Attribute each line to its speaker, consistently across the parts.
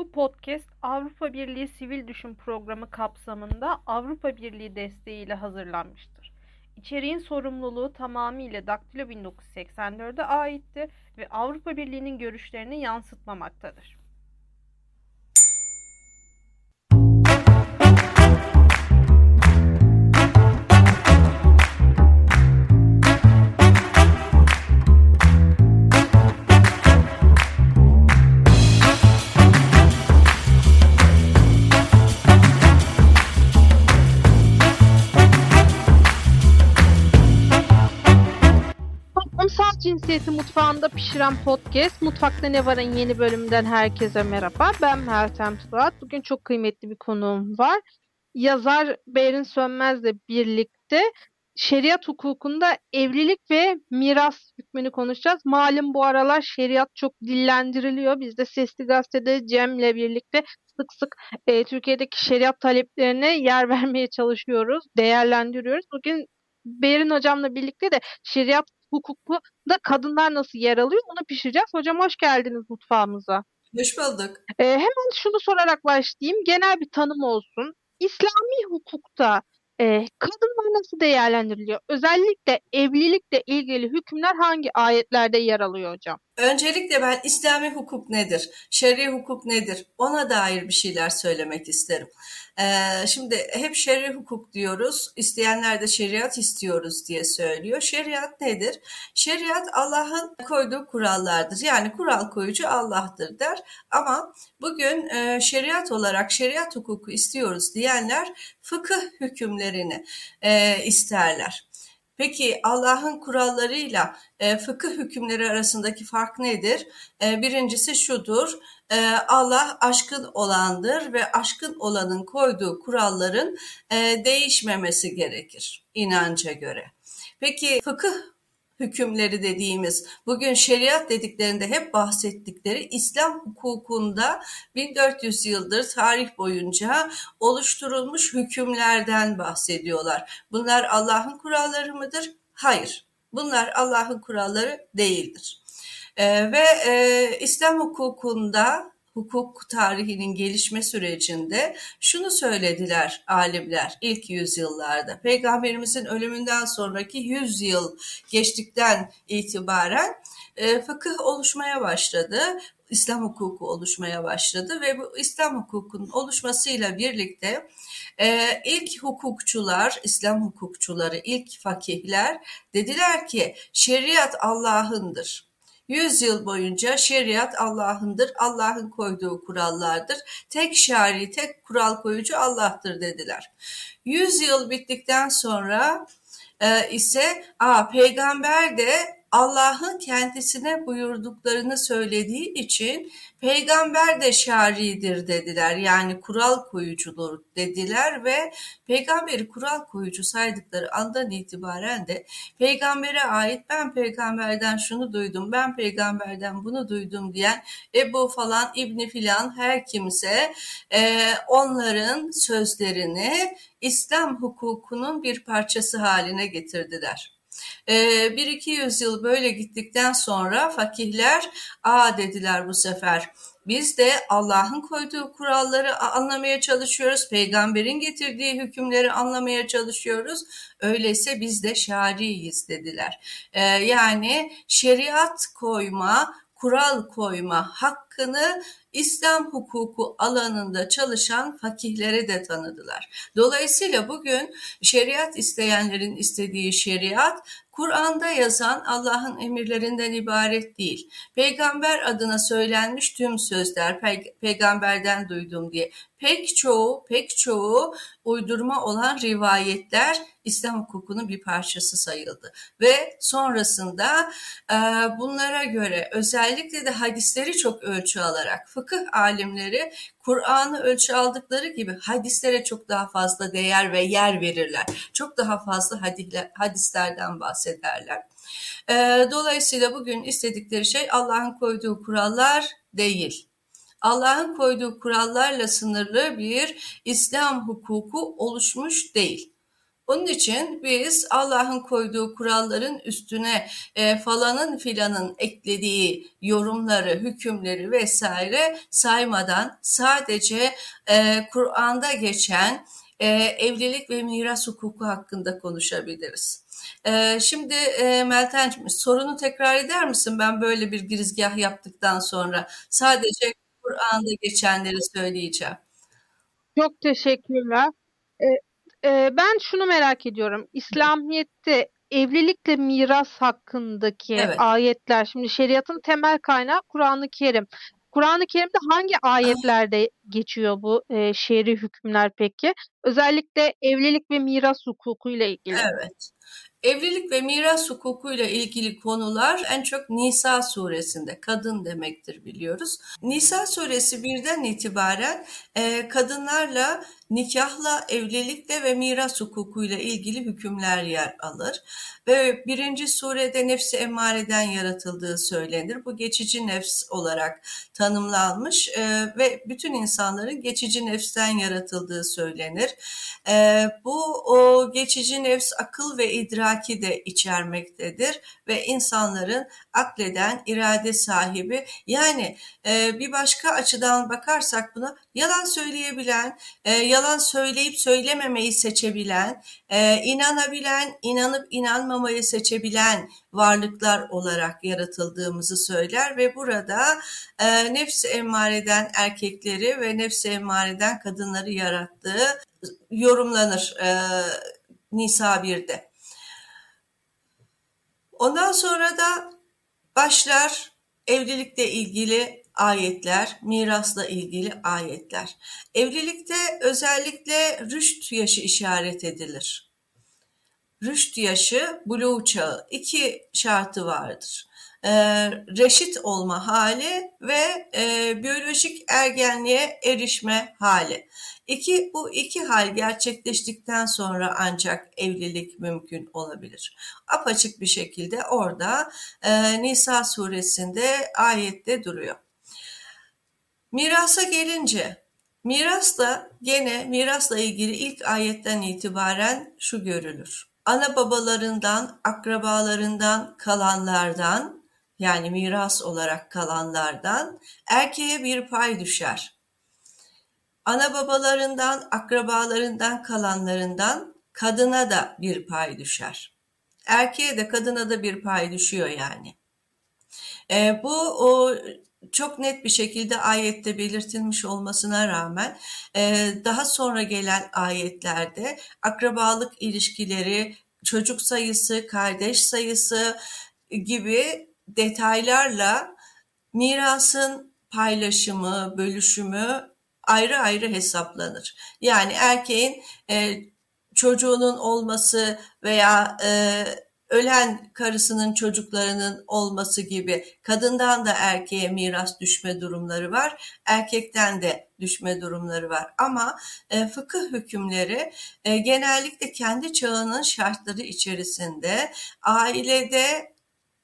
Speaker 1: Bu podcast Avrupa Birliği Sivil Düşün Programı kapsamında Avrupa Birliği desteğiyle hazırlanmıştır. İçeriğin sorumluluğu tamamıyla Daktilo 1984'e aitti ve Avrupa Birliği'nin görüşlerini yansıtmamaktadır. Mutfağında pişiren podcast Mutfakta Ne Var'ın yeni bölümünden herkese merhaba. Ben Meltem Suat. Bugün çok kıymetli bir konuğum var. Yazar Berin Sönmez'le birlikte şeriat hukukunda evlilik ve miras hükmünü konuşacağız. Malum bu aralar şeriat çok dillendiriliyor. Biz de Sesli Gazete'de Cem'le birlikte sık sık e, Türkiye'deki şeriat taleplerine yer vermeye çalışıyoruz, değerlendiriyoruz. Bugün Berin hocamla birlikte de şeriat hukukunda kadınlar nasıl yer alıyor onu pişireceğiz. Hocam hoş geldiniz mutfağımıza.
Speaker 2: Hoş bulduk.
Speaker 1: Ee, hemen şunu sorarak başlayayım. Genel bir tanım olsun. İslami hukukta e, kadınlar nasıl değerlendiriliyor? Özellikle evlilikle ilgili hükümler hangi ayetlerde yer alıyor hocam?
Speaker 2: Öncelikle ben İslami hukuk nedir, şer'i hukuk nedir ona dair bir şeyler söylemek isterim. Şimdi hep şer'i hukuk diyoruz, isteyenler de şeriat istiyoruz diye söylüyor. Şeriat nedir? Şeriat Allah'ın koyduğu kurallardır. Yani kural koyucu Allah'tır der. Ama bugün şeriat olarak şeriat hukuku istiyoruz diyenler fıkıh hükümlerini isterler. Peki Allah'ın kurallarıyla e, fıkıh hükümleri arasındaki fark nedir? E, birincisi şudur. E, Allah aşkın olandır ve aşkın olanın koyduğu kuralların e, değişmemesi gerekir inanca göre. Peki fıkıh hükümleri dediğimiz, bugün şeriat dediklerinde hep bahsettikleri İslam hukukunda 1400 yıldır tarih boyunca oluşturulmuş hükümlerden bahsediyorlar. Bunlar Allah'ın kuralları mıdır? Hayır. Bunlar Allah'ın kuralları değildir. Ee, ve e, İslam hukukunda hukuk tarihinin gelişme sürecinde şunu söylediler alimler ilk yüzyıllarda. Peygamberimizin ölümünden sonraki yüz yıl geçtikten itibaren e, fıkıh oluşmaya başladı. İslam hukuku oluşmaya başladı ve bu İslam hukukunun oluşmasıyla birlikte e, ilk hukukçular, İslam hukukçuları, ilk fakihler dediler ki şeriat Allah'ındır. Yüz yıl boyunca şeriat Allah'ındır, Allah'ın koyduğu kurallardır. Tek şari, tek kural koyucu Allah'tır dediler. Yüz yıl bittikten sonra e, ise a, peygamber de Allah'ın kendisine buyurduklarını söylediği için peygamber de şaridir dediler. Yani kural koyucudur dediler ve peygamberi kural koyucu saydıkları andan itibaren de peygambere ait ben peygamberden şunu duydum, ben peygamberden bunu duydum diyen Ebu falan, İbni filan her kimse e, onların sözlerini İslam hukukunun bir parçası haline getirdiler. Ee, bir iki yüzyıl böyle gittikten sonra fakihler a dediler bu sefer. Biz de Allah'ın koyduğu kuralları anlamaya çalışıyoruz. Peygamberin getirdiği hükümleri anlamaya çalışıyoruz. Öyleyse biz de şariyiz dediler. Ee, yani şeriat koyma, kural koyma hakkını İslam hukuku alanında çalışan fakihlere de tanıdılar. Dolayısıyla bugün şeriat isteyenlerin istediği şeriat Kur'an'da yazan Allah'ın emirlerinden ibaret değil. Peygamber adına söylenmiş tüm sözler pey peygamberden duydum diye pek çoğu pek çoğu uydurma olan rivayetler İslam hukukunun bir parçası sayıldı ve sonrasında e, bunlara göre özellikle de hadisleri çok ölçü alarak fıkıh alimleri Kur'an'ı ölçü aldıkları gibi hadislere çok daha fazla değer ve yer verirler. Çok daha fazla hadislerden bahsederler. Dolayısıyla bugün istedikleri şey Allah'ın koyduğu kurallar değil. Allah'ın koyduğu kurallarla sınırlı bir İslam hukuku oluşmuş değil. Onun için biz Allah'ın koyduğu kuralların üstüne e, falanın filanın eklediği yorumları, hükümleri vesaire saymadan sadece e, Kur'an'da geçen e, evlilik ve miras hukuku hakkında konuşabiliriz. E, şimdi e, Meltemciğim sorunu tekrar eder misin? Ben böyle bir girizgah yaptıktan sonra sadece Kur'an'da geçenleri söyleyeceğim.
Speaker 1: Çok teşekkürler. Ee, e, ben şunu merak ediyorum. İslamiyet'te evlilikle miras hakkındaki
Speaker 2: Evet.
Speaker 1: ayetler, şimdi şeriatın temel kaynağı Kur'an-ı Kerim. Kur'an-ı Kerim'de hangi ayetlerde geçiyor bu e, şer'i hükümler peki? Özellikle evlilik ve miras hukukuyla ilgili.
Speaker 2: Evet. Evlilik ve miras hukukuyla ilgili konular en çok Nisa suresinde kadın demektir biliyoruz. Nisa suresi birden itibaren e, kadınlarla nikahla, evlilikle ve miras hukukuyla ilgili hükümler yer alır. Ve birinci surede nefsi emmareden yaratıldığı söylenir. Bu geçici nefs olarak tanımlanmış e, ve bütün insanların geçici nefsten yaratıldığı söylenir. E, bu o geçici nefs akıl ve idraki de içermektedir ve insanların akleden irade sahibi yani e, bir başka açıdan bakarsak buna yalan söyleyebilen, e, yalan söyleyip söylememeyi seçebilen, e, inanabilen, inanıp inanmamayı seçebilen varlıklar olarak yaratıldığımızı söyler ve burada e, nefsi emmareden erkekleri ve nefsi emmareden kadınları yarattığı yorumlanır e, Nisa 1'de. Ondan sonra da başlar evlilikle ilgili ayetler, mirasla ilgili ayetler. Evlilikte özellikle rüşt yaşı işaret edilir. Rüşt yaşı, buluğ çağı. iki şartı vardır. Ee, reşit olma hali ve e, biyolojik ergenliğe erişme hali. İki, bu iki hal gerçekleştikten sonra ancak evlilik mümkün olabilir. Apaçık bir şekilde orada e, Nisa suresinde ayette duruyor. Mirasa gelince, mirasla gene mirasla ilgili ilk ayetten itibaren şu görülür. Ana babalarından, akrabalarından kalanlardan yani miras olarak kalanlardan erkeğe bir pay düşer. Ana babalarından, akrabalarından kalanlarından kadına da bir pay düşer. Erkeğe de kadına da bir pay düşüyor yani. E, bu o çok net bir şekilde ayette belirtilmiş olmasına rağmen e, daha sonra gelen ayetlerde akrabalık ilişkileri, çocuk sayısı, kardeş sayısı gibi detaylarla mirasın paylaşımı, bölüşümü ayrı ayrı hesaplanır. Yani erkeğin e, çocuğunun olması veya e, ölen karısının çocuklarının olması gibi kadından da erkeğe miras düşme durumları var. Erkekten de düşme durumları var. Ama e, fıkıh hükümleri e, genellikle kendi çağının şartları içerisinde ailede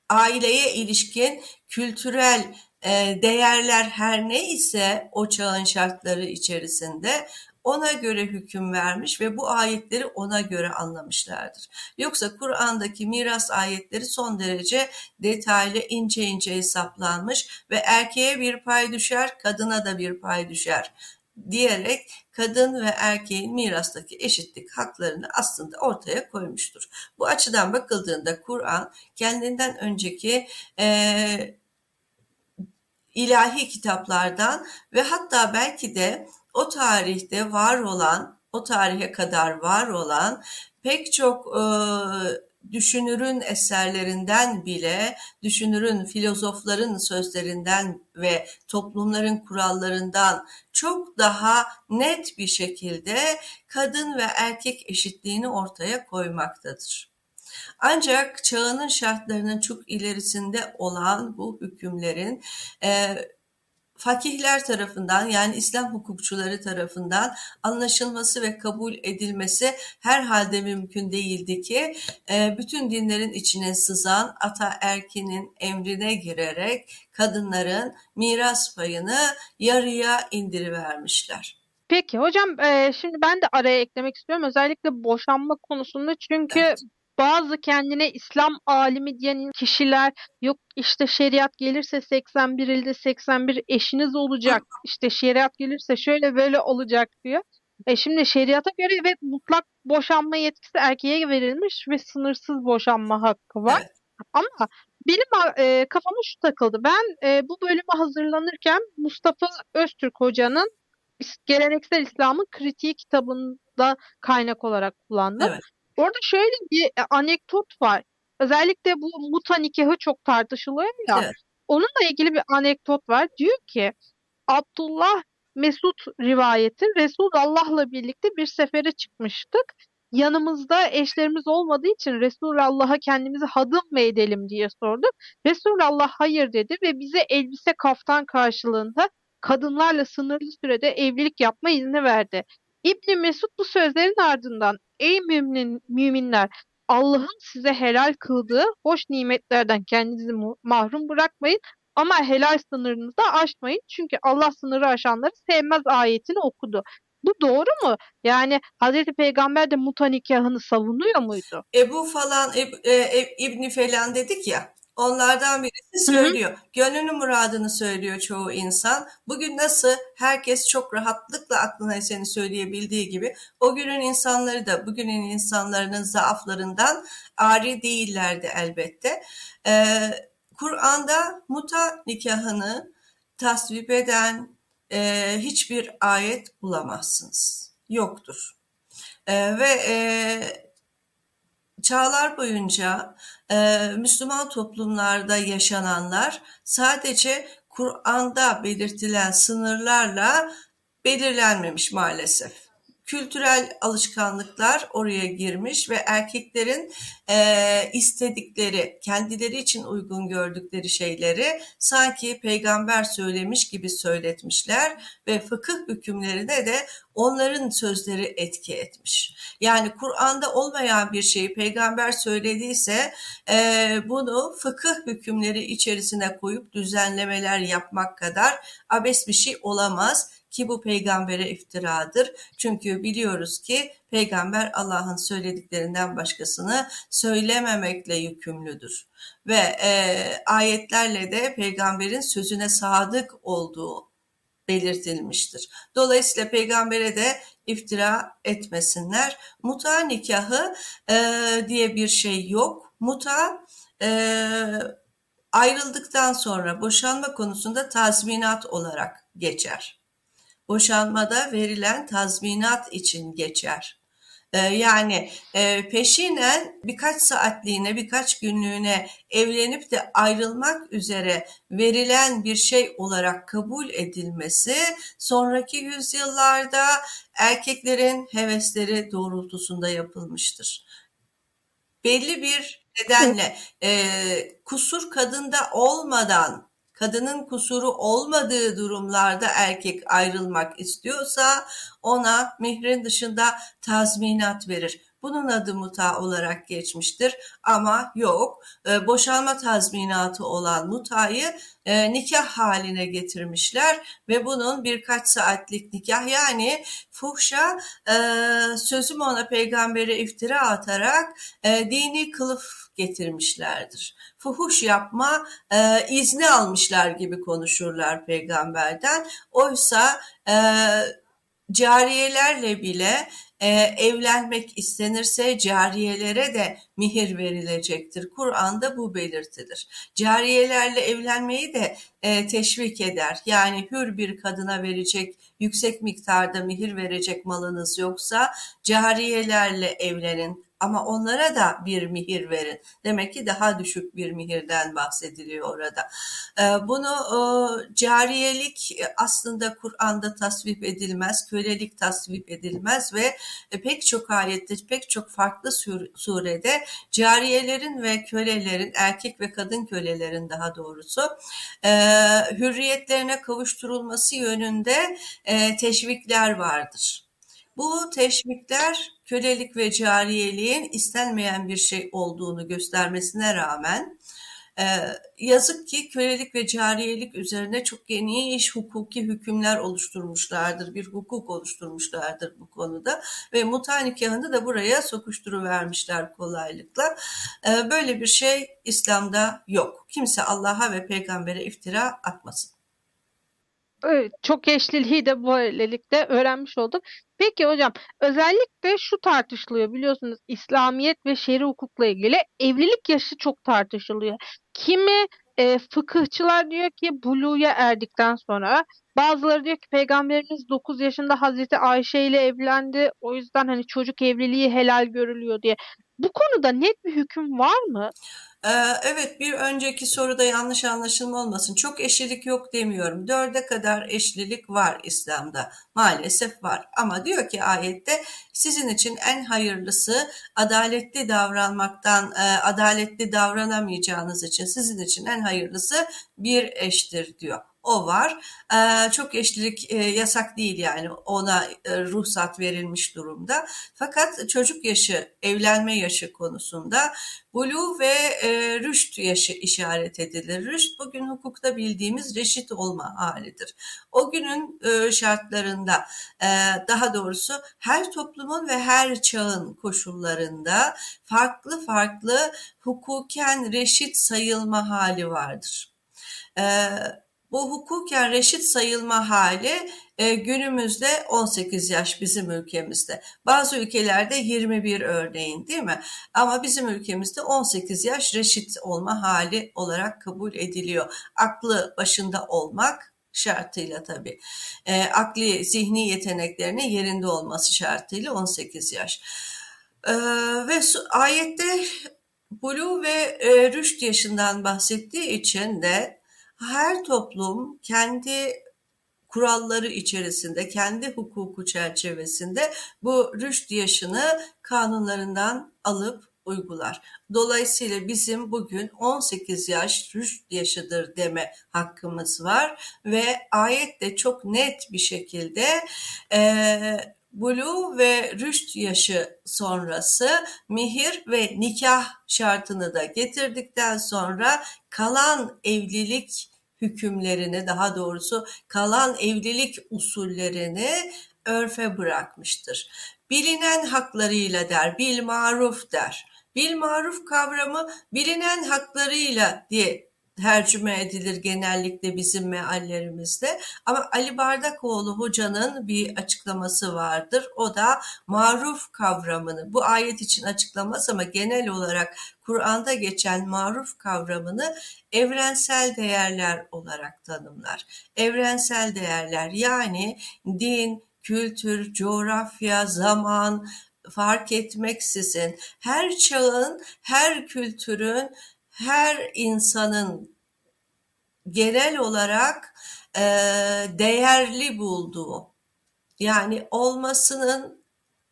Speaker 2: aileye ilişkin kültürel e, değerler her ne ise o çağın şartları içerisinde ona göre hüküm vermiş ve bu ayetleri ona göre anlamışlardır. Yoksa Kur'an'daki miras ayetleri son derece detaylı, ince ince hesaplanmış ve erkeğe bir pay düşer, kadına da bir pay düşer diyerek kadın ve erkeğin mirastaki eşitlik haklarını aslında ortaya koymuştur. Bu açıdan bakıldığında Kur'an kendinden önceki e, ilahi kitaplardan ve hatta belki de o tarihte var olan, o tarihe kadar var olan pek çok e, düşünürün eserlerinden bile, düşünürün, filozofların sözlerinden ve toplumların kurallarından çok daha net bir şekilde kadın ve erkek eşitliğini ortaya koymaktadır. Ancak çağının şartlarının çok ilerisinde olan bu hükümlerin e, fakihler tarafından yani İslam hukukçuları tarafından anlaşılması ve kabul edilmesi herhalde mümkün değildi ki e, bütün dinlerin içine sızan ataerkinin emrine girerek kadınların miras payını yarıya indirivermişler.
Speaker 1: Peki hocam e, şimdi ben de araya eklemek istiyorum. Özellikle boşanma konusunda çünkü evet. Bazı kendine İslam alimi diyen kişiler yok işte şeriat gelirse 81 ilde 81 eşiniz olacak. işte şeriat gelirse şöyle böyle olacak diyor. E şimdi şeriata göre ve mutlak boşanma yetkisi erkeğe verilmiş ve sınırsız boşanma hakkı var. Evet. Ama benim e, kafama şu takıldı. Ben e, bu bölüme hazırlanırken Mustafa Öztürk hocanın Geleneksel İslam'ın kritiği kitabında kaynak olarak kullandım. Evet. Orada şöyle bir e, anekdot var. Özellikle bu muta nikahı çok tartışılıyor ya. Evet. Onunla ilgili bir anekdot var. Diyor ki Abdullah Mesut rivayeti Resulullah'la birlikte bir sefere çıkmıştık. Yanımızda eşlerimiz olmadığı için Resulullah'a kendimizi hadım mı edelim diye sorduk. Resulullah hayır dedi ve bize elbise kaftan karşılığında kadınlarla sınırlı sürede evlilik yapma izni verdi. İbni Mesud bu sözlerin ardından ey mümin, müminler Allah'ın size helal kıldığı hoş nimetlerden kendinizi mahrum bırakmayın ama helal sınırınızı aşmayın. Çünkü Allah sınırı aşanları sevmez ayetini okudu. Bu doğru mu? Yani Hazreti Peygamber de muta nikahını savunuyor muydu?
Speaker 2: Ebu falan, Eb, e, İbni falan dedik ya. Onlardan birisi söylüyor. Hı hı. Gönlünün muradını söylüyor çoğu insan. Bugün nasıl herkes çok rahatlıkla aklına eseni söyleyebildiği gibi o günün insanları da bugünün insanların zaaflarından ari değillerdi elbette. Ee, Kur'an'da muta nikahını tasvip eden e, hiçbir ayet bulamazsınız. Yoktur. E, ve e, çağlar boyunca e, Müslüman toplumlarda yaşananlar sadece Kur'an'da belirtilen sınırlarla belirlenmemiş maalesef kültürel alışkanlıklar oraya girmiş ve erkeklerin e, istedikleri, kendileri için uygun gördükleri şeyleri sanki peygamber söylemiş gibi söyletmişler ve fıkıh hükümlerine de onların sözleri etki etmiş. Yani Kur'an'da olmayan bir şeyi peygamber söylediyse e, bunu fıkıh hükümleri içerisine koyup düzenlemeler yapmak kadar abes bir şey olamaz ki bu peygambere iftiradır. Çünkü biliyoruz ki peygamber Allah'ın söylediklerinden başkasını söylememekle yükümlüdür. Ve e, ayetlerle de peygamberin sözüne sadık olduğu belirtilmiştir. Dolayısıyla peygambere de iftira etmesinler. Muta nikahı e, diye bir şey yok. Muta e, ayrıldıktan sonra boşanma konusunda tazminat olarak geçer boşanmada verilen tazminat için geçer. Ee, yani e, peşinen birkaç saatliğine, birkaç günlüğüne evlenip de ayrılmak üzere verilen bir şey olarak kabul edilmesi sonraki yüzyıllarda erkeklerin hevesleri doğrultusunda yapılmıştır. Belli bir nedenle e, kusur kadında olmadan kadının kusuru olmadığı durumlarda erkek ayrılmak istiyorsa ona mihrin dışında tazminat verir. Bunun adı muta olarak geçmiştir ama yok. E, boşanma tazminatı olan mutayı e, nikah haline getirmişler ve bunun birkaç saatlik nikah yani fuhşa e, sözüm ona peygambere iftira atarak e, dini kılıf getirmişlerdir. Fuhuş yapma e, izni almışlar gibi konuşurlar peygamberden. Oysa e, cariyelerle bile e, evlenmek istenirse cariyelere de mihir verilecektir. Kur'an'da bu belirtilir. Cariyelerle evlenmeyi de e, teşvik eder. Yani hür bir kadına verecek, yüksek miktarda mihir verecek malınız yoksa cariyelerle evlenin ama onlara da bir mihir verin. Demek ki daha düşük bir mihirden bahsediliyor orada. Ee, bunu e, cariyelik aslında Kur'an'da tasvip edilmez, kölelik tasvip edilmez ve pek çok ayette, pek çok farklı surede cariyelerin ve kölelerin, erkek ve kadın kölelerin daha doğrusu e, hürriyetlerine kavuşturulması yönünde e, teşvikler vardır. Bu teşvikler kölelik ve cariyeliğin istenmeyen bir şey olduğunu göstermesine rağmen E, yazık ki kölelik ve cariyelik üzerine çok geniş hukuki hükümler oluşturmuşlardır. Bir hukuk oluşturmuşlardır bu konuda ve muta nikahını da buraya sokuşturuvermişler kolaylıkla. E, böyle bir şey İslam'da yok. Kimse Allah'a ve peygambere iftira atmasın.
Speaker 1: Çok eşliliği de böylelikle öğrenmiş olduk. Peki hocam özellikle şu tartışılıyor biliyorsunuz İslamiyet ve şer'i hukukla ilgili evlilik yaşı çok tartışılıyor. Kimi e, fıkıhçılar diyor ki buluya erdikten sonra bazıları diyor ki peygamberimiz 9 yaşında Hazreti Ayşe ile evlendi o yüzden hani çocuk evliliği helal görülüyor diye. Bu konuda net bir hüküm var mı?
Speaker 2: Ee, evet bir önceki soruda yanlış anlaşılma olmasın. Çok eşlilik yok demiyorum. Dörde kadar eşlilik var İslam'da. Maalesef var. Ama diyor ki ayette sizin için en hayırlısı adaletli davranmaktan, e, adaletli davranamayacağınız için sizin için en hayırlısı bir eştir diyor o var. Ee, çok eşlilik e, yasak değil yani ona e, ruhsat verilmiş durumda. Fakat çocuk yaşı, evlenme yaşı konusunda bulu ve e, rüşt yaşı işaret edilir. Rüşt bugün hukukta bildiğimiz reşit olma halidir. O günün e, şartlarında e, daha doğrusu her toplumun ve her çağın koşullarında farklı farklı hukuken reşit sayılma hali vardır. Evet bu hukuken reşit sayılma hali e, günümüzde 18 yaş bizim ülkemizde. Bazı ülkelerde 21 örneğin değil mi? Ama bizim ülkemizde 18 yaş reşit olma hali olarak kabul ediliyor. Aklı başında olmak şartıyla tabii. E, akli, zihni yeteneklerinin yerinde olması şartıyla 18 yaş. E, ve ayette bulu ve e, rüşt yaşından bahsettiği için de her toplum kendi kuralları içerisinde, kendi hukuku çerçevesinde bu rüşt yaşını kanunlarından alıp uygular. Dolayısıyla bizim bugün 18 yaş rüşt yaşıdır deme hakkımız var ve ayet de çok net bir şekilde e, bulu ve rüşt yaşı sonrası mihir ve nikah şartını da getirdikten sonra kalan evlilik hükümlerini daha doğrusu kalan evlilik usullerini örfe bırakmıştır. Bilinen haklarıyla der, bil maruf der. Bil maruf kavramı bilinen haklarıyla diye tercüme edilir genellikle bizim meallerimizde. Ama Ali Bardakoğlu hocanın bir açıklaması vardır. O da maruf kavramını, bu ayet için açıklamaz ama genel olarak Kur'an'da geçen maruf kavramını evrensel değerler olarak tanımlar. Evrensel değerler yani din, kültür, coğrafya, zaman fark etmeksizin her çağın, her kültürün her insanın genel olarak e, değerli bulduğu yani olmasının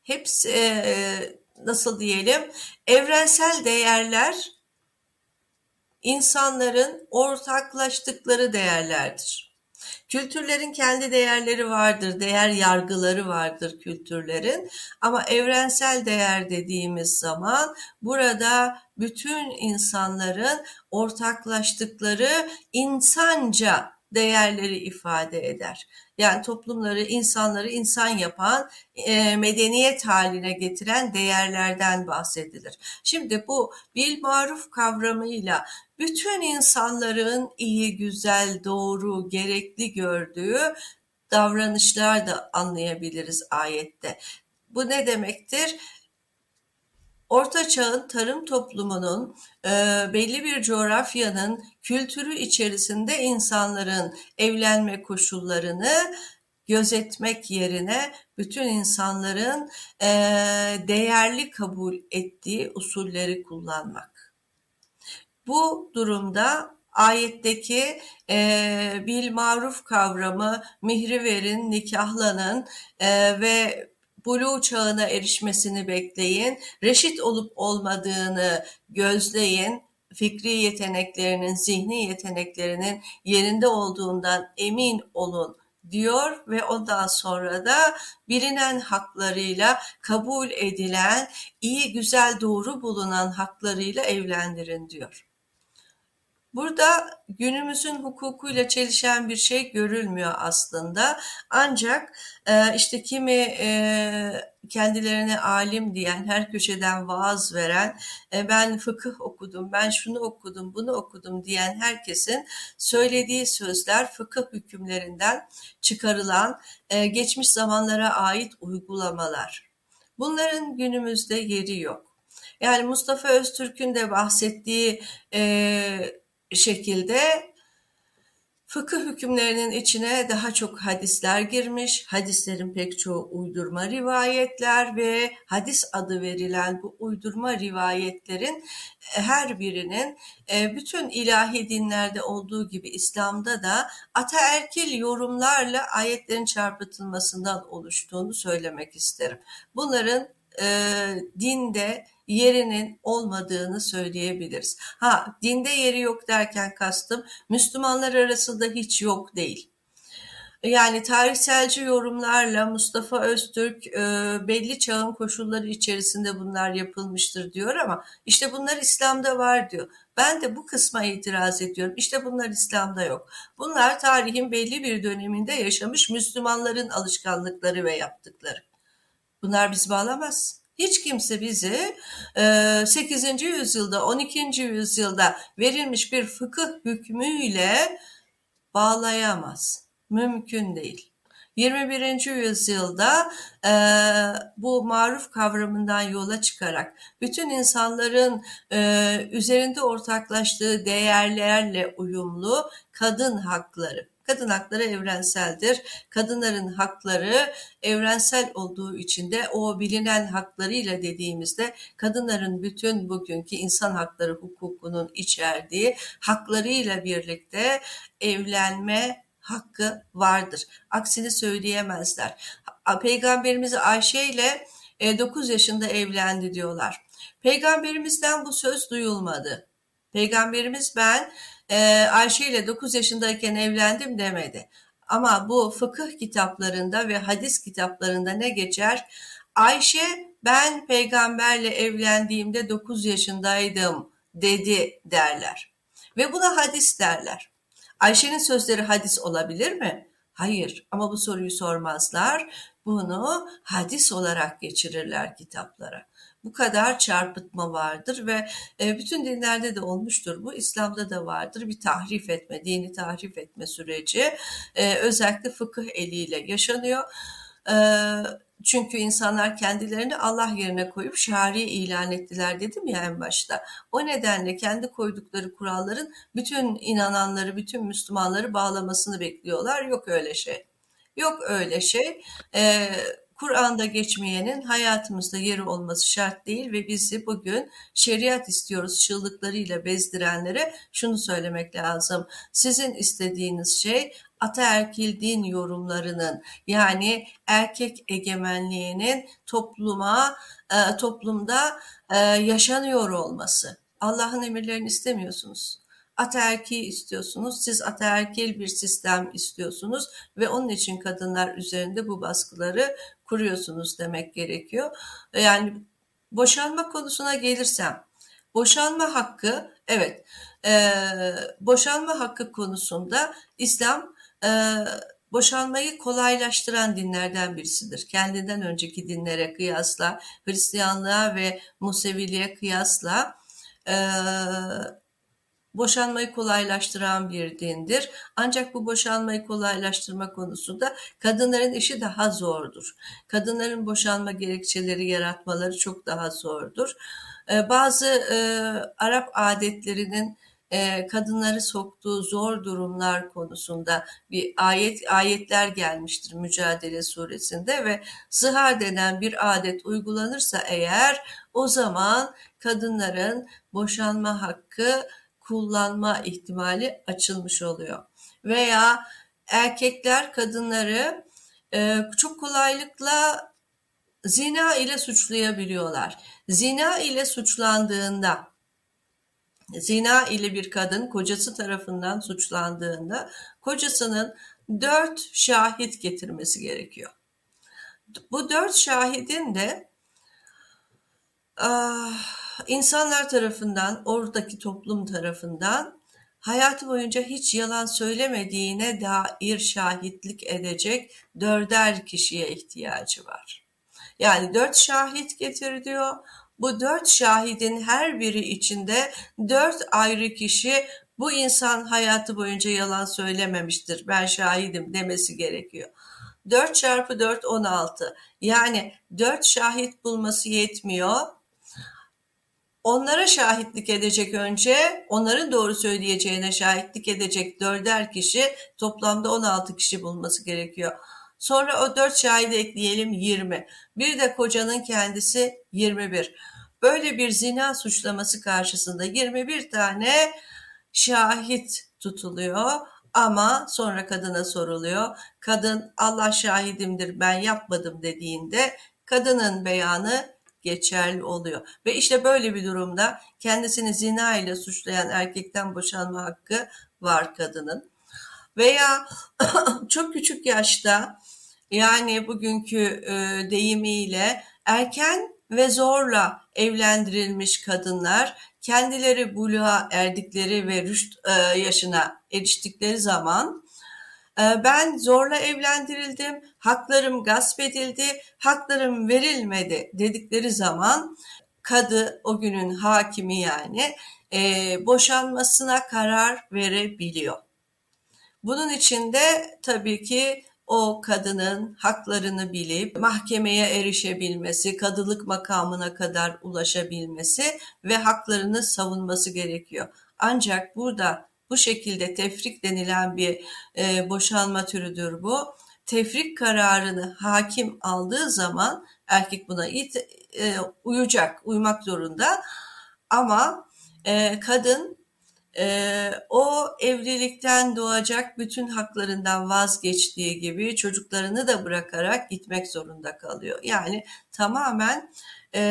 Speaker 2: hepsi e, nasıl diyelim evrensel değerler insanların ortaklaştıkları değerlerdir. Kültürlerin kendi değerleri vardır, değer yargıları vardır kültürlerin ama evrensel değer dediğimiz zaman burada bütün insanların ortaklaştıkları insanca değerleri ifade eder. Yani toplumları, insanları insan yapan, e, medeniyet haline getiren değerlerden bahsedilir. Şimdi bu bil maruf kavramıyla bütün insanların iyi, güzel, doğru, gerekli gördüğü davranışlar da anlayabiliriz ayette. Bu ne demektir? Orta Çağ'ın tarım toplumunun e, belli bir coğrafyanın kültürü içerisinde insanların evlenme koşullarını gözetmek yerine bütün insanların e, değerli kabul ettiği usulleri kullanmak. Bu durumda ayetteki e, bil maruf kavramı mihri verin, nikahlanın e, ve buluğ çağına erişmesini bekleyin, reşit olup olmadığını gözleyin, fikri yeteneklerinin, zihni yeteneklerinin yerinde olduğundan emin olun diyor ve ondan sonra da bilinen haklarıyla kabul edilen, iyi, güzel, doğru bulunan haklarıyla evlendirin diyor. Burada günümüzün hukukuyla çelişen bir şey görülmüyor aslında. Ancak e, işte kimi e, kendilerine alim diyen, her köşeden vaaz veren, e, ben fıkıh okudum, ben şunu okudum, bunu okudum diyen herkesin söylediği sözler fıkıh hükümlerinden çıkarılan geçmiş zamanlara ait uygulamalar. Bunların günümüzde yeri yok. Yani Mustafa Öztürk'ün de bahsettiği e, şekilde Fıkıh hükümlerinin içine daha çok hadisler girmiş. Hadislerin pek çoğu uydurma rivayetler ve hadis adı verilen bu uydurma rivayetlerin e, her birinin e, bütün ilahi dinlerde olduğu gibi İslam'da da ataerkil yorumlarla ayetlerin çarpıtılmasından oluştuğunu söylemek isterim. Bunların e, dinde yerinin olmadığını söyleyebiliriz. Ha dinde yeri yok derken kastım Müslümanlar arasında hiç yok değil. Yani tarihselci yorumlarla Mustafa Öztürk e, belli çağın koşulları içerisinde bunlar yapılmıştır diyor ama işte bunlar İslam'da var diyor. Ben de bu kısma itiraz ediyorum. İşte bunlar İslam'da yok. Bunlar tarihin belli bir döneminde yaşamış Müslümanların alışkanlıkları ve yaptıkları. Bunlar biz bağlamaz. Hiç kimse bizi 8. E, yüzyılda, 12. yüzyılda verilmiş bir fıkıh hükmüyle bağlayamaz. Mümkün değil. 21. yüzyılda e, bu maruf kavramından yola çıkarak bütün insanların e, üzerinde ortaklaştığı değerlerle uyumlu kadın hakları, Kadın hakları evrenseldir. Kadınların hakları evrensel olduğu için de o bilinen haklarıyla dediğimizde kadınların bütün bugünkü insan hakları hukukunun içerdiği haklarıyla birlikte evlenme hakkı vardır. Aksini söyleyemezler. Peygamberimiz Ayşe ile 9 e, yaşında evlendi diyorlar. Peygamberimizden bu söz duyulmadı. Peygamberimiz ben e, Ayşe ile 9 yaşındayken evlendim demedi. Ama bu fıkıh kitaplarında ve hadis kitaplarında ne geçer? Ayşe ben peygamberle evlendiğimde 9 yaşındaydım dedi derler. Ve buna hadis derler. Ayşe'nin sözleri hadis olabilir mi? Hayır ama bu soruyu sormazlar. Bunu hadis olarak geçirirler kitaplara bu kadar çarpıtma vardır ve e, bütün dinlerde de olmuştur bu. İslam'da da vardır bir tahrif etme, dini tahrif etme süreci e, özellikle fıkıh eliyle yaşanıyor. E, çünkü insanlar kendilerini Allah yerine koyup şari ilan ettiler dedim ya en başta. O nedenle kendi koydukları kuralların bütün inananları, bütün Müslümanları bağlamasını bekliyorlar. Yok öyle şey. Yok öyle şey. Ee, Kur'an'da geçmeyenin hayatımızda yeri olması şart değil ve bizi bugün şeriat istiyoruz çığlıklarıyla bezdirenlere şunu söylemek lazım. Sizin istediğiniz şey ataerkil din yorumlarının yani erkek egemenliğinin topluma toplumda yaşanıyor olması. Allah'ın emirlerini istemiyorsunuz ataerki istiyorsunuz. Siz ataerkil bir sistem istiyorsunuz ve onun için kadınlar üzerinde bu baskıları kuruyorsunuz demek gerekiyor. Yani boşanma konusuna gelirsem, boşanma hakkı evet, e, boşanma hakkı konusunda İslam e, boşanmayı kolaylaştıran dinlerden birisidir. Kendinden önceki dinlere kıyasla, Hristiyanlığa ve Museviliğe kıyasla e, boşanmayı kolaylaştıran bir dindir. Ancak bu boşanmayı kolaylaştırma konusunda kadınların işi daha zordur. Kadınların boşanma gerekçeleri yaratmaları çok daha zordur. Ee, bazı e, Arap adetlerinin e, kadınları soktuğu zor durumlar konusunda bir ayet ayetler gelmiştir Mücadele suresinde ve zihar denen bir adet uygulanırsa eğer o zaman kadınların boşanma hakkı kullanma ihtimali açılmış oluyor. Veya erkekler kadınları e, çok kolaylıkla zina ile suçlayabiliyorlar. Zina ile suçlandığında zina ile bir kadın kocası tarafından suçlandığında kocasının dört şahit getirmesi gerekiyor. Bu dört şahidin de ah, insanlar tarafından, oradaki toplum tarafından hayatı boyunca hiç yalan söylemediğine dair şahitlik edecek dörder kişiye ihtiyacı var. Yani dört şahit getir diyor. Bu dört şahidin her biri içinde dört ayrı kişi bu insan hayatı boyunca yalan söylememiştir. Ben şahidim demesi gerekiyor. 4 çarpı 4 16. Yani 4 şahit bulması yetmiyor. Onlara şahitlik edecek önce, onların doğru söyleyeceğine şahitlik edecek dörder kişi, toplamda 16 kişi bulması gerekiyor. Sonra o 4 şahidi ekleyelim 20. Bir de kocanın kendisi 21. Böyle bir zina suçlaması karşısında 21 tane şahit tutuluyor ama sonra kadına soruluyor. Kadın Allah şahidimdir ben yapmadım dediğinde kadının beyanı geçerli oluyor. Ve işte böyle bir durumda kendisini zina ile suçlayan erkekten boşanma hakkı var kadının. Veya çok küçük yaşta yani bugünkü e, deyimiyle erken ve zorla evlendirilmiş kadınlar kendileri buluğa erdikleri ve rüşt e, yaşına eriştikleri zaman ben zorla evlendirildim, haklarım gasp edildi, haklarım verilmedi dedikleri zaman kadı o günün hakimi yani e, boşanmasına karar verebiliyor. Bunun için de tabii ki o kadının haklarını bilip mahkemeye erişebilmesi, kadılık makamına kadar ulaşabilmesi ve haklarını savunması gerekiyor. Ancak burada bu şekilde tefrik denilen bir e, boşanma türüdür bu. Tefrik kararını hakim aldığı zaman erkek buna it, e, uyacak, uymak zorunda. Ama e, kadın e, o evlilikten doğacak bütün haklarından vazgeçtiği gibi çocuklarını da bırakarak gitmek zorunda kalıyor. Yani tamamen e,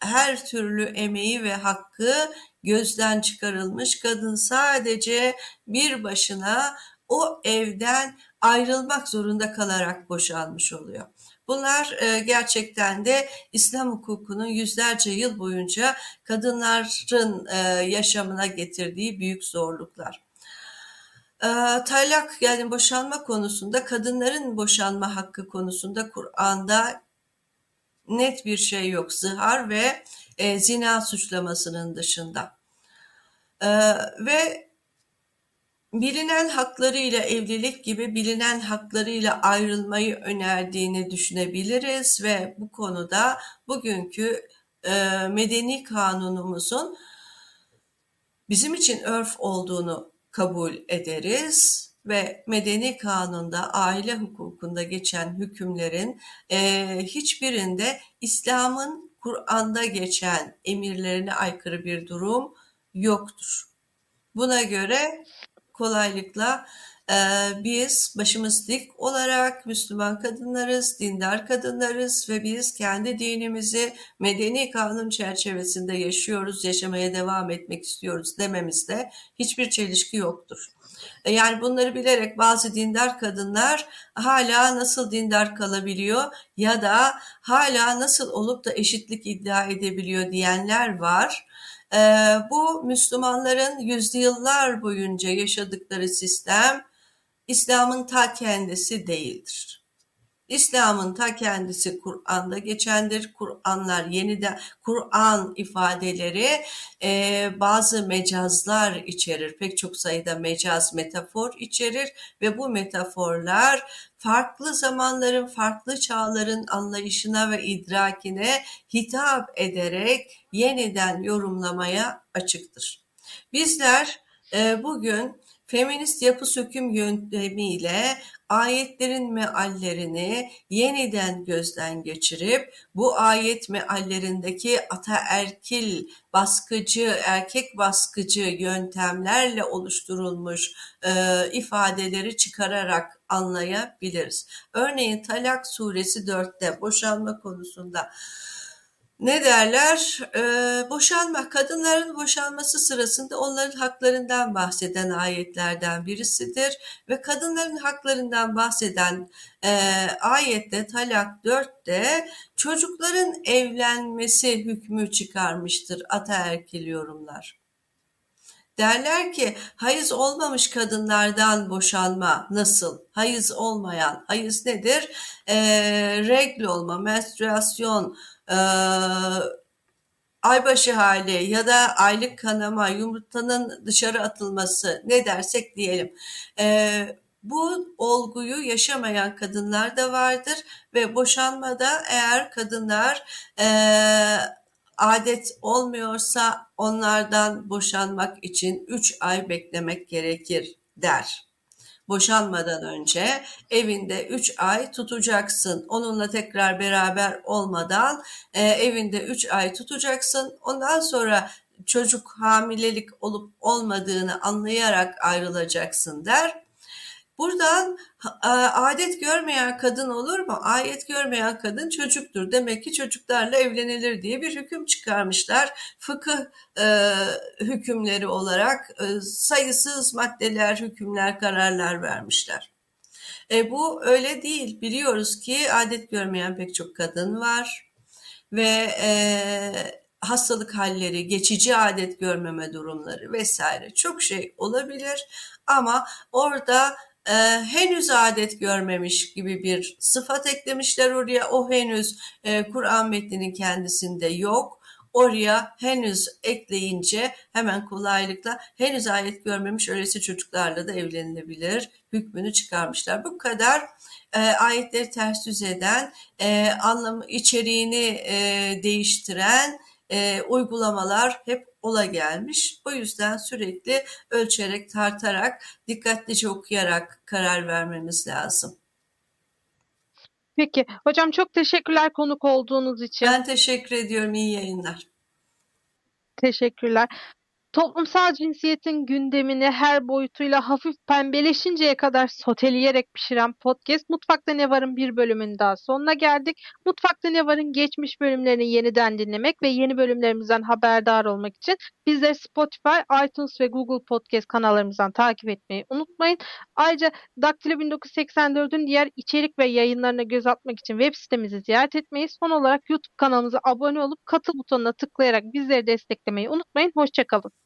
Speaker 2: her türlü emeği ve hakkı gözden çıkarılmış. Kadın sadece bir başına o evden ayrılmak zorunda kalarak boşanmış oluyor. Bunlar e, gerçekten de İslam hukukunun yüzlerce yıl boyunca kadınların e, yaşamına getirdiği büyük zorluklar. E, talak yani boşanma konusunda kadınların boşanma hakkı konusunda Kur'an'da net bir şey yok. Zihar ve e, zina suçlamasının dışında. E, ve bilinen haklarıyla evlilik gibi bilinen haklarıyla ayrılmayı önerdiğini düşünebiliriz ve bu konuda bugünkü e, medeni kanunumuzun bizim için örf olduğunu kabul ederiz ve medeni kanunda aile hukukunda geçen hükümlerin e, hiçbirinde İslam'ın Kur'an'da geçen emirlerine aykırı bir durum yoktur. Buna göre kolaylıkla e, biz başımız dik olarak Müslüman kadınlarız, dindar kadınlarız ve biz kendi dinimizi medeni kanun çerçevesinde yaşıyoruz, yaşamaya devam etmek istiyoruz dememizde hiçbir çelişki yoktur. E, yani bunları bilerek bazı dindar kadınlar hala nasıl dindar kalabiliyor ya da hala nasıl olup da eşitlik iddia edebiliyor diyenler var. Bu Müslümanların yüzyıllar boyunca yaşadıkları sistem İslam'ın ta kendisi değildir. İslam'ın ta kendisi Kur'an'da geçendir. Kur'anlar yeniden Kur'an ifadeleri e, bazı mecazlar içerir. Pek çok sayıda mecaz metafor içerir ve bu metaforlar farklı zamanların, farklı çağların anlayışına ve idrakine hitap ederek yeniden yorumlamaya açıktır. Bizler e, bugün feminist yapı söküm yöntemiyle ayetlerin meallerini yeniden gözden geçirip bu ayet meallerindeki ataerkil baskıcı, erkek baskıcı yöntemlerle oluşturulmuş e, ifadeleri çıkararak anlayabiliriz. Örneğin Talak suresi 4'te boşanma konusunda ne derler? Ee, boşanma, kadınların boşanması sırasında onların haklarından bahseden ayetlerden birisidir ve kadınların haklarından bahseden e, ayette Talak 4'te çocukların evlenmesi hükmü çıkarmıştır ataerkil yorumlar. Derler ki hayız olmamış kadınlardan boşanma nasıl? Hayız olmayan, hayız nedir? E, regl olma, menstruasyon, e, aybaşı hali ya da aylık kanama, yumurtanın dışarı atılması ne dersek diyelim. E, bu olguyu yaşamayan kadınlar da vardır ve boşanmada eğer kadınlar e, adet olmuyorsa onlardan boşanmak için 3 ay beklemek gerekir der. Boşanmadan önce evinde 3 ay tutacaksın. Onunla tekrar beraber olmadan e, evinde 3 ay tutacaksın. Ondan sonra çocuk hamilelik olup olmadığını anlayarak ayrılacaksın der. Buradan adet görmeyen kadın olur mu? Ayet görmeyen kadın çocuktur. Demek ki çocuklarla evlenilir diye bir hüküm çıkarmışlar. Fıkıh e, hükümleri olarak e, sayısız maddeler, hükümler, kararlar vermişler. E, bu öyle değil. Biliyoruz ki adet görmeyen pek çok kadın var ve e, hastalık halleri, geçici adet görmeme durumları vesaire çok şey olabilir. Ama orada e, henüz adet görmemiş gibi bir sıfat eklemişler oraya. O henüz e, Kur'an metninin kendisinde yok. Oraya henüz ekleyince hemen kolaylıkla henüz ayet görmemiş öylesi çocuklarla da evlenilebilir hükmünü çıkarmışlar. Bu kadar e, ayetleri ters düz eden, e, anlamı içeriğini e, değiştiren e, uygulamalar hep ola gelmiş. O yüzden sürekli ölçerek, tartarak, dikkatlice okuyarak karar vermemiz lazım.
Speaker 1: Peki. Hocam çok teşekkürler konuk olduğunuz için.
Speaker 2: Ben teşekkür ediyorum. İyi yayınlar.
Speaker 1: Teşekkürler toplumsal cinsiyetin gündemini her boyutuyla hafif pembeleşinceye kadar soteleyerek pişiren podcast Mutfakta Ne Var'ın bir bölümünün daha sonuna geldik. Mutfakta Ne Var'ın geçmiş bölümlerini yeniden dinlemek ve yeni bölümlerimizden haberdar olmak için bizleri Spotify, iTunes ve Google Podcast kanallarımızdan takip etmeyi unutmayın. Ayrıca Daktilo 1984'ün diğer içerik ve yayınlarına göz atmak için web sitemizi ziyaret etmeyi, son olarak YouTube kanalımıza abone olup katıl butonuna tıklayarak bizleri desteklemeyi unutmayın. Hoşçakalın.